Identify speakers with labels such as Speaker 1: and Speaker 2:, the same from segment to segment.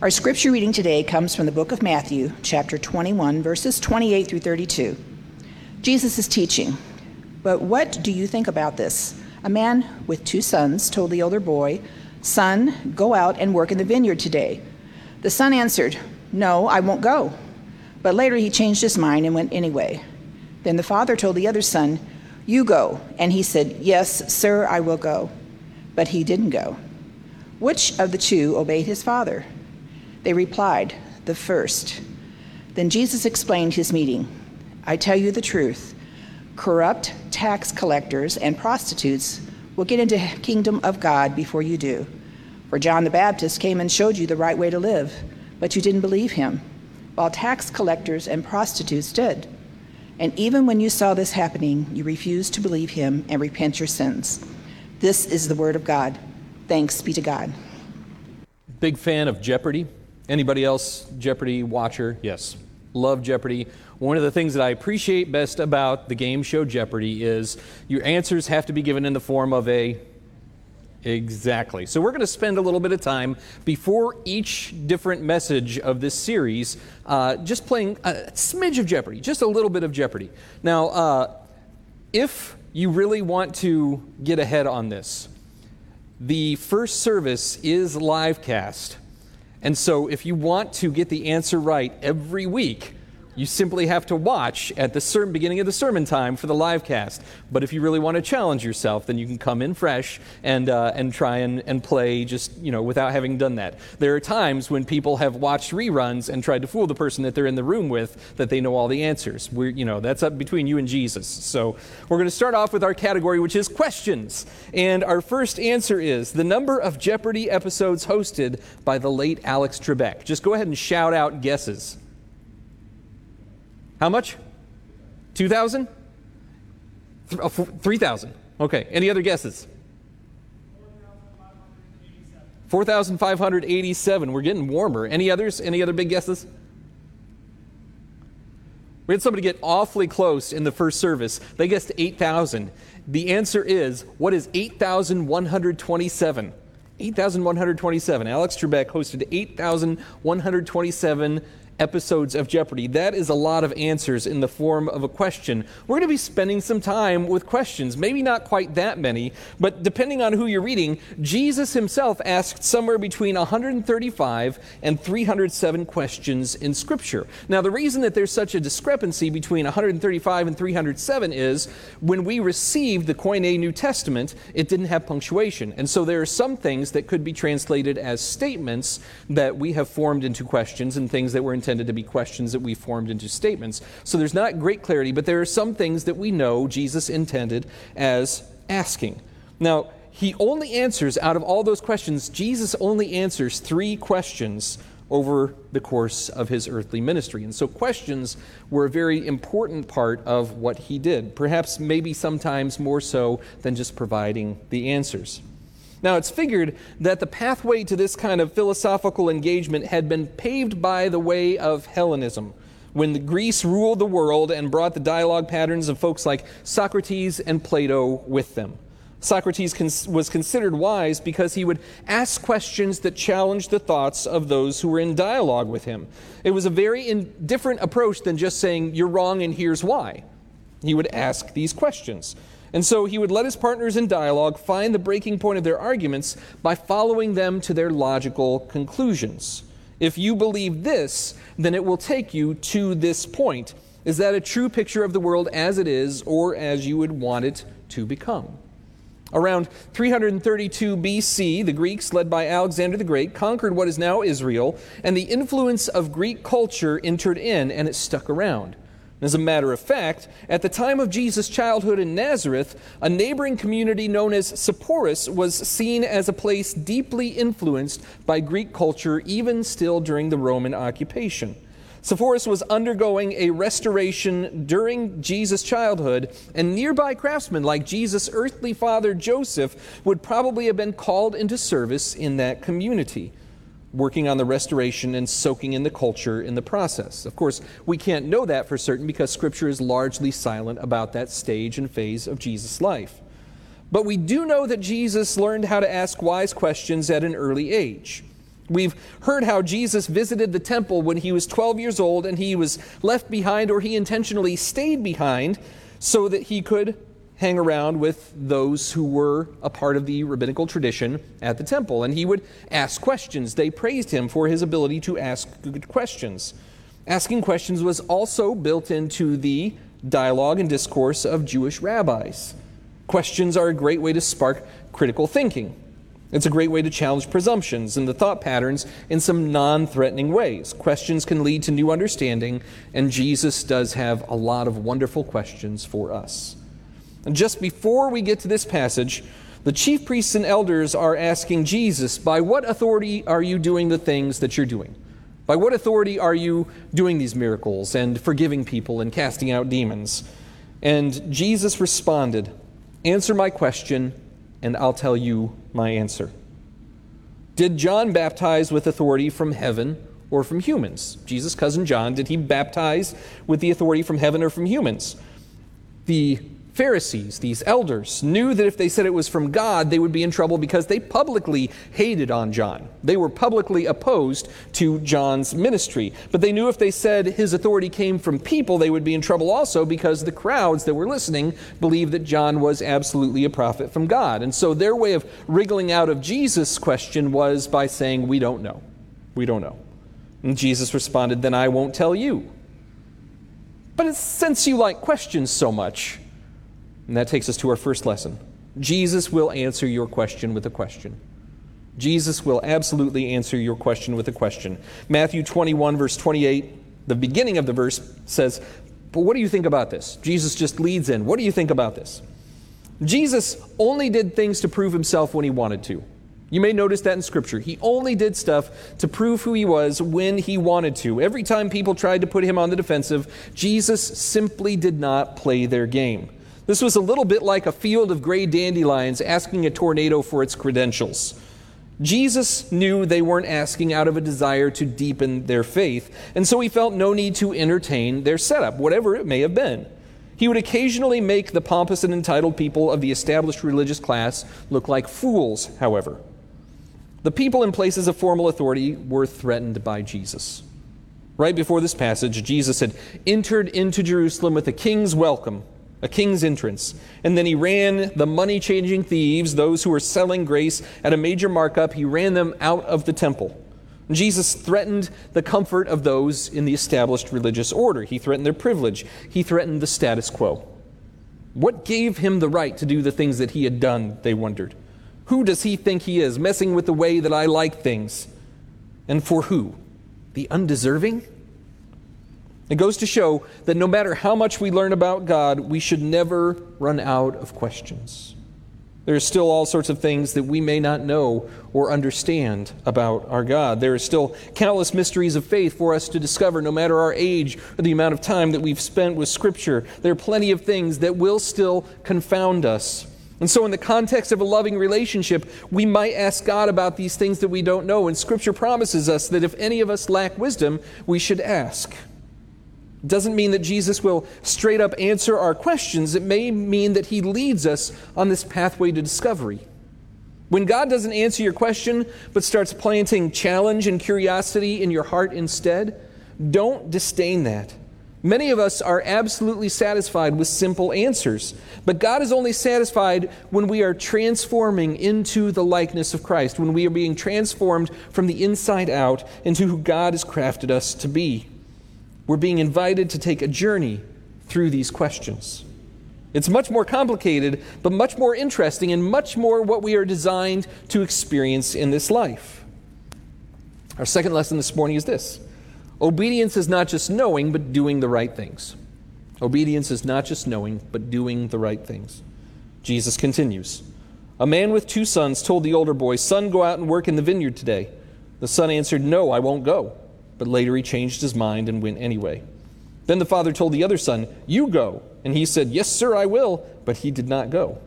Speaker 1: Our scripture reading today comes from the book of Matthew, chapter 21, verses 28 through 32. Jesus is teaching, But what do you think about this? A man with two sons told the older boy, Son, go out and work in the vineyard today. The son answered, No, I won't go. But later he changed his mind and went anyway. Then the father told the other son, You go. And he said, Yes, sir, I will go. But he didn't go. Which of the two obeyed his father? They replied, The first. Then Jesus explained his meaning. I tell you the truth corrupt tax collectors and prostitutes will get into the kingdom of God before you do. For John the Baptist came and showed you the right way to live, but you didn't believe him, while tax collectors and prostitutes did. And even when you saw this happening, you refused to believe him and repent your sins. This is the word of God. Thanks be to God.
Speaker 2: Big fan of Jeopardy. Anybody else Jeopardy watcher? Yes. Love Jeopardy. One of the things that I appreciate best about the game show Jeopardy is your answers have to be given in the form of a Exactly. So we're going to spend a little bit of time before each different message of this series uh, just playing a smidge of Jeopardy, just a little bit of Jeopardy. Now, uh, if you really want to get ahead on this, the first service is live cast. And so, if you want to get the answer right every week, you simply have to watch at the ser- beginning of the sermon time for the live cast. But if you really want to challenge yourself, then you can come in fresh and, uh, and try and, and play just, you know, without having done that. There are times when people have watched reruns and tried to fool the person that they're in the room with that they know all the answers. We're, you know, that's up between you and Jesus. So we're going to start off with our category, which is questions. And our first answer is the number of Jeopardy episodes hosted by the late Alex Trebek. Just go ahead and shout out guesses. How much? 2,000? 3,000. Okay. Any other guesses? 4,587. We're getting warmer. Any others? Any other big guesses? We had somebody get awfully close in the first service. They guessed 8,000. The answer is what is 8,127? 8,127. Alex Trebek hosted 8,127 episodes of Jeopardy. That is a lot of answers in the form of a question. We're going to be spending some time with questions, maybe not quite that many, but depending on who you're reading, Jesus himself asked somewhere between 135 and 307 questions in Scripture. Now, the reason that there's such a discrepancy between 135 and 307 is when we received the Koine New Testament, it didn't have punctuation. And so there are some things that could be translated as statements that we have formed into questions and things that were intended intended to be questions that we formed into statements. So there's not great clarity, but there are some things that we know Jesus intended as asking. Now, he only answers, out of all those questions, Jesus only answers three questions over the course of his earthly ministry. And so questions were a very important part of what he did, perhaps maybe sometimes more so than just providing the answers. Now, it's figured that the pathway to this kind of philosophical engagement had been paved by the way of Hellenism, when Greece ruled the world and brought the dialogue patterns of folks like Socrates and Plato with them. Socrates was considered wise because he would ask questions that challenged the thoughts of those who were in dialogue with him. It was a very in- different approach than just saying, You're wrong and here's why. He would ask these questions. And so he would let his partners in dialogue find the breaking point of their arguments by following them to their logical conclusions. If you believe this, then it will take you to this point. Is that a true picture of the world as it is or as you would want it to become? Around 332 BC, the Greeks, led by Alexander the Great, conquered what is now Israel, and the influence of Greek culture entered in and it stuck around. As a matter of fact, at the time of Jesus' childhood in Nazareth, a neighboring community known as Sepphoris was seen as a place deeply influenced by Greek culture, even still during the Roman occupation. Sepphoris was undergoing a restoration during Jesus' childhood, and nearby craftsmen like Jesus' earthly father Joseph would probably have been called into service in that community, working on the restoration and soaking in the culture in the process. Of course, we can't know that for certain because Scripture is largely silent about that stage and phase of Jesus' life. But we do know that Jesus learned how to ask wise questions at an early age. We've heard how Jesus visited the temple when he was 12 years old and he was left behind or he intentionally stayed behind so that he could hang around with those who were a part of the rabbinical tradition at the temple. And he would ask questions. They praised him for his ability to ask good questions. Asking questions was also built into the dialogue and discourse of Jewish rabbis. Questions are a great way to spark critical thinking. It's a great way to challenge presumptions and the thought patterns in some non threatening ways. Questions can lead to new understanding, and Jesus does have a lot of wonderful questions for us. And just before we get to this passage, the chief priests and elders are asking Jesus, By what authority are you doing the things that you're doing? By what authority are you doing these miracles and forgiving people and casting out demons? And Jesus responded, Answer my question and I'll tell you my answer. Did John baptize with authority from heaven or from humans? Jesus' cousin John, did he baptize with the authority from heaven or from humans? The Pharisees, these elders, knew that if they said it was from God, they would be in trouble because they publicly hated on John. They were publicly opposed to John's ministry. But they knew if they said his authority came from people, they would be in trouble also because the crowds that were listening believed that John was absolutely a prophet from God. And so their way of wriggling out of Jesus' question was by saying, We don't know. We don't know. And Jesus responded, Then I won't tell you. But since you like questions so much, and that takes us to our first lesson. Jesus will answer your question with a question. Jesus will absolutely answer your question with a question. Matthew 21, verse 28, the beginning of the verse says, But what do you think about this? Jesus just leads in. What do you think about this? Jesus only did things to prove himself when he wanted to. You may notice that in Scripture. He only did stuff to prove who he was when he wanted to. Every time people tried to put him on the defensive, Jesus simply did not play their game. This was a little bit like a field of gray dandelions asking a tornado for its credentials. Jesus knew they weren't asking out of a desire to deepen their faith, and so he felt no need to entertain their setup, whatever it may have been. He would occasionally make the pompous and entitled people of the established religious class look like fools, however. The people in places of formal authority were threatened by Jesus. Right before this passage, Jesus had entered into Jerusalem with a king's welcome a king's entrance. And then he ran the money changing thieves, those who were selling grace at a major markup, he ran them out of the temple. Jesus threatened the comfort of those in the established religious order. He threatened their privilege. He threatened the status quo. What gave him the right to do the things that he had done, they wondered. Who does he think he is, messing with the way that I like things? And for who? The undeserving? It goes to show that no matter how much we learn about God, we should never run out of questions. There are still all sorts of things that we may not know or understand about our God. There are still countless mysteries of faith for us to discover, no matter our age or the amount of time that we've spent with Scripture. There are plenty of things that will still confound us. And so, in the context of a loving relationship, we might ask God about these things that we don't know. And Scripture promises us that if any of us lack wisdom, we should ask doesn't mean that Jesus will straight up answer our questions. It may mean that he leads us on this pathway to discovery. When God doesn't answer your question, but starts planting challenge and curiosity in your heart instead, don't disdain that. Many of us are absolutely satisfied with simple answers, but God is only satisfied when we are transforming into the likeness of Christ, when we are being transformed from the inside out into who God has crafted us to be we're being invited to take a journey through these questions. It's much more complicated, but much more interesting, and much more what we are designed to experience in this life. Our second lesson this morning is this Obedience is not just knowing, but doing the right things. Obedience is not just knowing, but doing the right things. Jesus continues A man with two sons told the older boy, Son, go out and work in the vineyard today. The son answered, No, I won't go. But later he changed his mind and went anyway. Then the father told the other son, You go. And he said, Yes, sir, I will. But he did not go.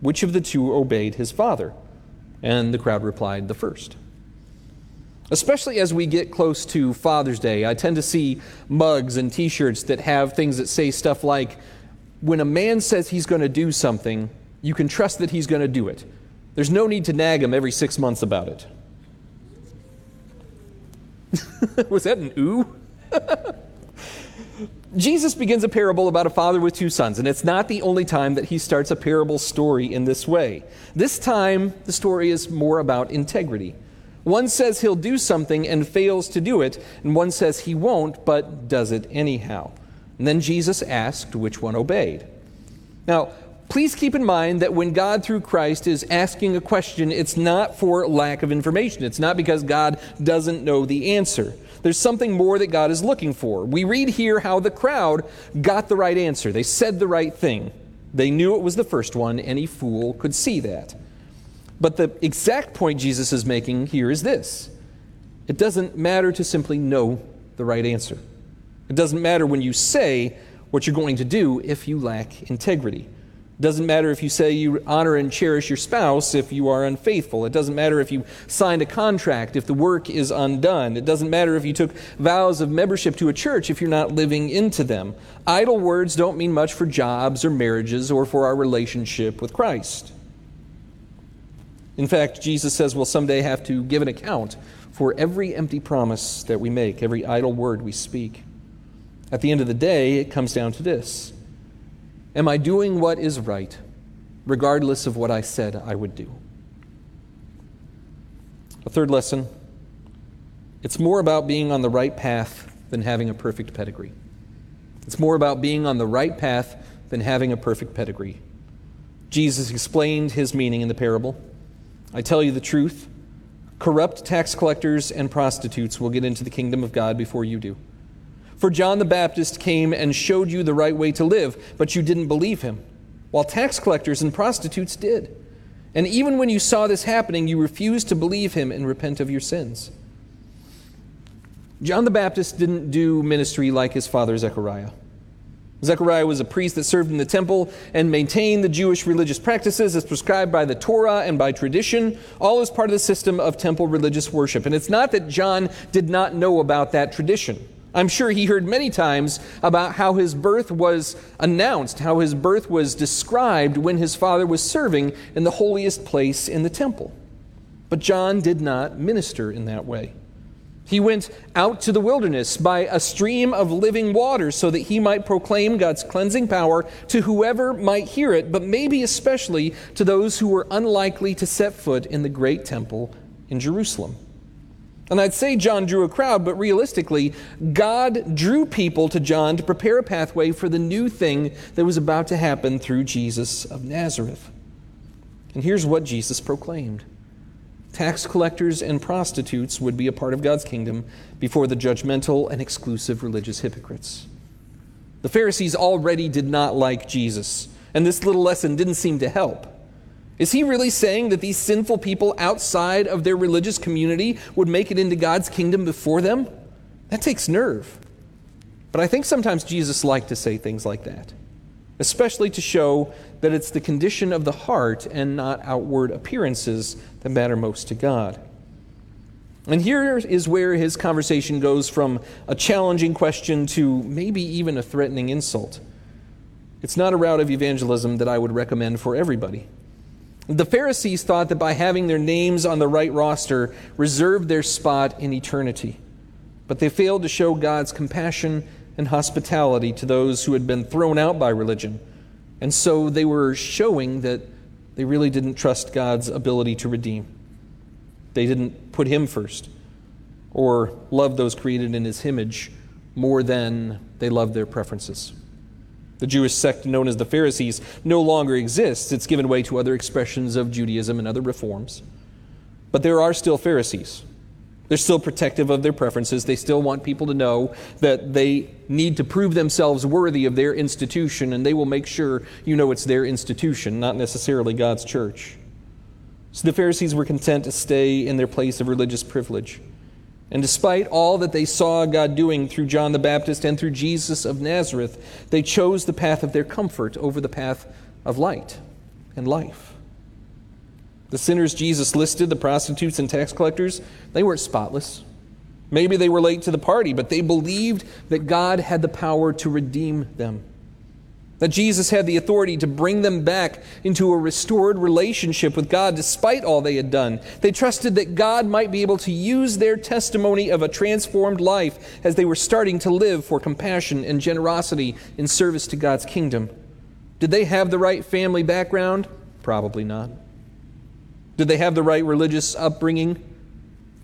Speaker 2: Which of the two obeyed his father? And the crowd replied, The first. Especially as we get close to Father's Day, I tend to see mugs and t shirts that have things that say stuff like, When a man says he's going to do something, you can trust that he's going to do it. There's no need to nag him every six months about it. Was that an ooh? Jesus begins a parable about a father with two sons, and it's not the only time that he starts a parable story in this way. This time, the story is more about integrity. One says he'll do something and fails to do it, and one says he won't, but does it anyhow. And then Jesus asked which one obeyed. Now, please keep in mind that when God, through Christ, is asking a question, it's not for lack of information. It's not because God doesn't know the answer. There's something more that God is looking for. We read here how the crowd got the right answer. They said the right thing. They knew it was the first one. Any fool could see that. But the exact point Jesus is making here is this it doesn't matter to simply know the right answer. It doesn't matter when you say what you're going to do if you lack integrity. Doesn't matter if you say you honor and cherish your spouse if you are unfaithful. It doesn't matter if you signed a contract if the work is undone. It doesn't matter if you took vows of membership to a church if you're not living into them. Idle words don't mean much for jobs or marriages or for our relationship with Christ. In fact, Jesus says we'll someday have to give an account for every empty promise that we make, every idle word we speak. At the end of the day, it comes down to this Am I doing what is right, regardless of what I said I would do? A third lesson it's more about being on the right path than having a perfect pedigree. It's more about being on the right path than having a perfect pedigree. Jesus explained his meaning in the parable. I tell you the truth corrupt tax collectors and prostitutes will get into the kingdom of God before you do. For John the Baptist came and showed you the right way to live, but you didn't believe him, while tax collectors and prostitutes did. And even when you saw this happening, you refused to believe him and repent of your sins. John the Baptist didn't do ministry like his father Zechariah. Zechariah was a priest that served in the temple and maintained the Jewish religious practices as prescribed by the Torah and by tradition, all as part of the system of temple religious worship. And it's not that John did not know about that tradition. I'm sure he heard many times about how his birth was announced, how his birth was described when his father was serving in the holiest place in the temple. But John did not minister in that way. He went out to the wilderness by a stream of living water so that he might proclaim God's cleansing power to whoever might hear it, but maybe especially to those who were unlikely to set foot in the great temple in Jerusalem. And I'd say John drew a crowd, but realistically, God drew people to John to prepare a pathway for the new thing that was about to happen through Jesus of Nazareth. And here's what Jesus proclaimed tax collectors and prostitutes would be a part of God's kingdom before the judgmental and exclusive religious hypocrites. The Pharisees already did not like Jesus, and this little lesson didn't seem to help. Is he really saying that these sinful people outside of their religious community would make it into God's kingdom before them? That takes nerve. But I think sometimes Jesus liked to say things like that, especially to show that it's the condition of the heart and not outward appearances that matter most to God. And here is where his conversation goes from a challenging question to maybe even a threatening insult. It's not a route of evangelism that I would recommend for everybody. The Pharisees thought that by having their names on the right roster reserved their spot in eternity. But they failed to show God's compassion and hospitality to those who had been thrown out by religion. And so they were showing that they really didn't trust God's ability to redeem. They didn't put Him first or love those created in His image more than they loved their preferences. The Jewish sect known as the Pharisees no longer exists. It's given way to other expressions of Judaism and other reforms. But there are still Pharisees. They're still protective of their preferences. They still want people to know that they need to prove themselves worthy of their institution, and they will make sure you know it's their institution, not necessarily God's church. So the Pharisees were content to stay in their place of religious privilege. And despite all that they saw God doing through John the Baptist and through Jesus of Nazareth, they chose the path of their comfort over the path of light and life. The sinners Jesus listed, the prostitutes and tax collectors, they weren't spotless. Maybe they were late to the party, but they believed that God had the power to redeem them that Jesus had the authority to bring them back into a restored relationship with God despite all they had done. They trusted that God might be able to use their testimony of a transformed life as they were starting to live for compassion and generosity in service to God's kingdom. Did they have the right family background? Probably not. Did they have the right religious upbringing?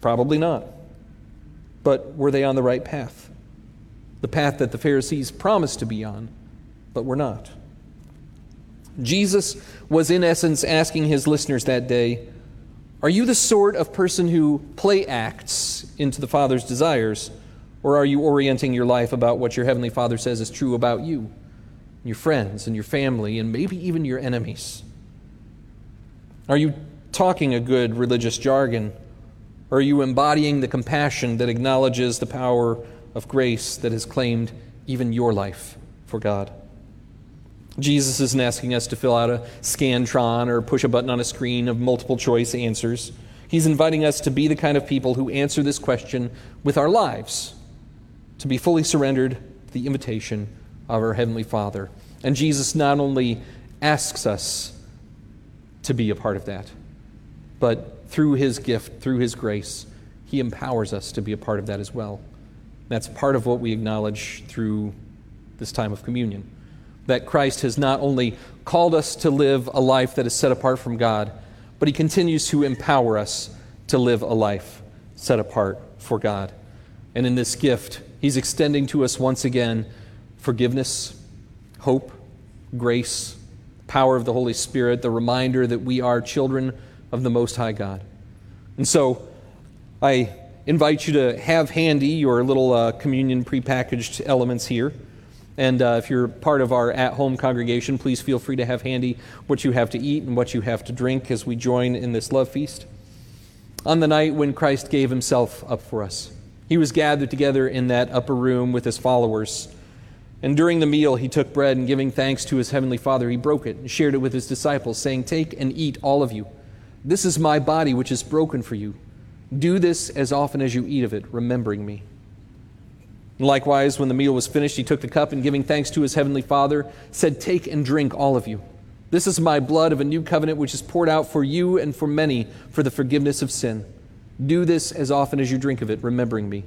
Speaker 2: Probably not. But were they on the right path? The path that the Pharisees promised to be on but we're not. Jesus was, in essence, asking his listeners that day Are you the sort of person who play acts into the Father's desires, or are you orienting your life about what your Heavenly Father says is true about you, your friends, and your family, and maybe even your enemies? Are you talking a good religious jargon? Or are you embodying the compassion that acknowledges the power of grace that has claimed even your life for God? Jesus isn't asking us to fill out a Scantron or push a button on a screen of multiple choice answers. He's inviting us to be the kind of people who answer this question with our lives, to be fully surrendered to the invitation of our Heavenly Father. And Jesus not only asks us to be a part of that, but through His gift, through His grace, He empowers us to be a part of that as well. That's part of what we acknowledge through this time of communion that Christ has not only called us to live a life that is set apart from God, but he continues to empower us to live a life set apart for God. And in this gift, he's extending to us once again forgiveness, hope, grace, power of the Holy Spirit, the reminder that we are children of the Most High God. And so I invite you to have handy your little uh, communion prepackaged elements here. And uh, if you're part of our at home congregation, please feel free to have handy what you have to eat and what you have to drink as we join in this love feast. On the night when Christ gave himself up for us, he was gathered together in that upper room with his followers. And during the meal, he took bread and giving thanks to his heavenly Father, he broke it and shared it with his disciples, saying, Take and eat, all of you. This is my body, which is broken for you. Do this as often as you eat of it, remembering me. Likewise, when the meal was finished, he took the cup and giving thanks to his heavenly Father, said, Take and drink, all of you. This is my blood of a new covenant, which is poured out for you and for many for the forgiveness of sin. Do this as often as you drink of it, remembering me.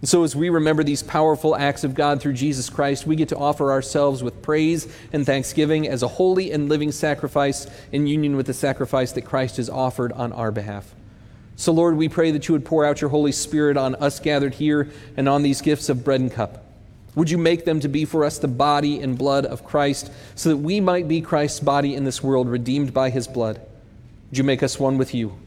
Speaker 2: And so, as we remember these powerful acts of God through Jesus Christ, we get to offer ourselves with praise and thanksgiving as a holy and living sacrifice in union with the sacrifice that Christ has offered on our behalf. So, Lord, we pray that you would pour out your Holy Spirit on us gathered here and on these gifts of bread and cup. Would you make them to be for us the body and blood of Christ, so that we might be Christ's body in this world, redeemed by his blood? Would you make us one with you,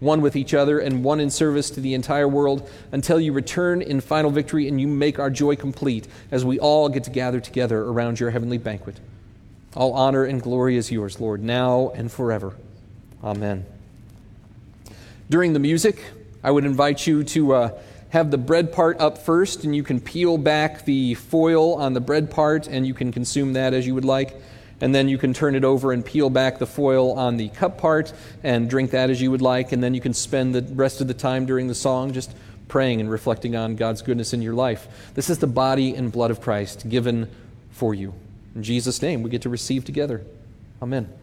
Speaker 2: one with each other, and one in service to the entire world until you return in final victory and you make our joy complete as we all get to gather together around your heavenly banquet? All honor and glory is yours, Lord, now and forever. Amen. During the music, I would invite you to uh, have the bread part up first, and you can peel back the foil on the bread part, and you can consume that as you would like. And then you can turn it over and peel back the foil on the cup part and drink that as you would like. And then you can spend the rest of the time during the song just praying and reflecting on God's goodness in your life. This is the body and blood of Christ given for you. In Jesus' name, we get to receive together. Amen.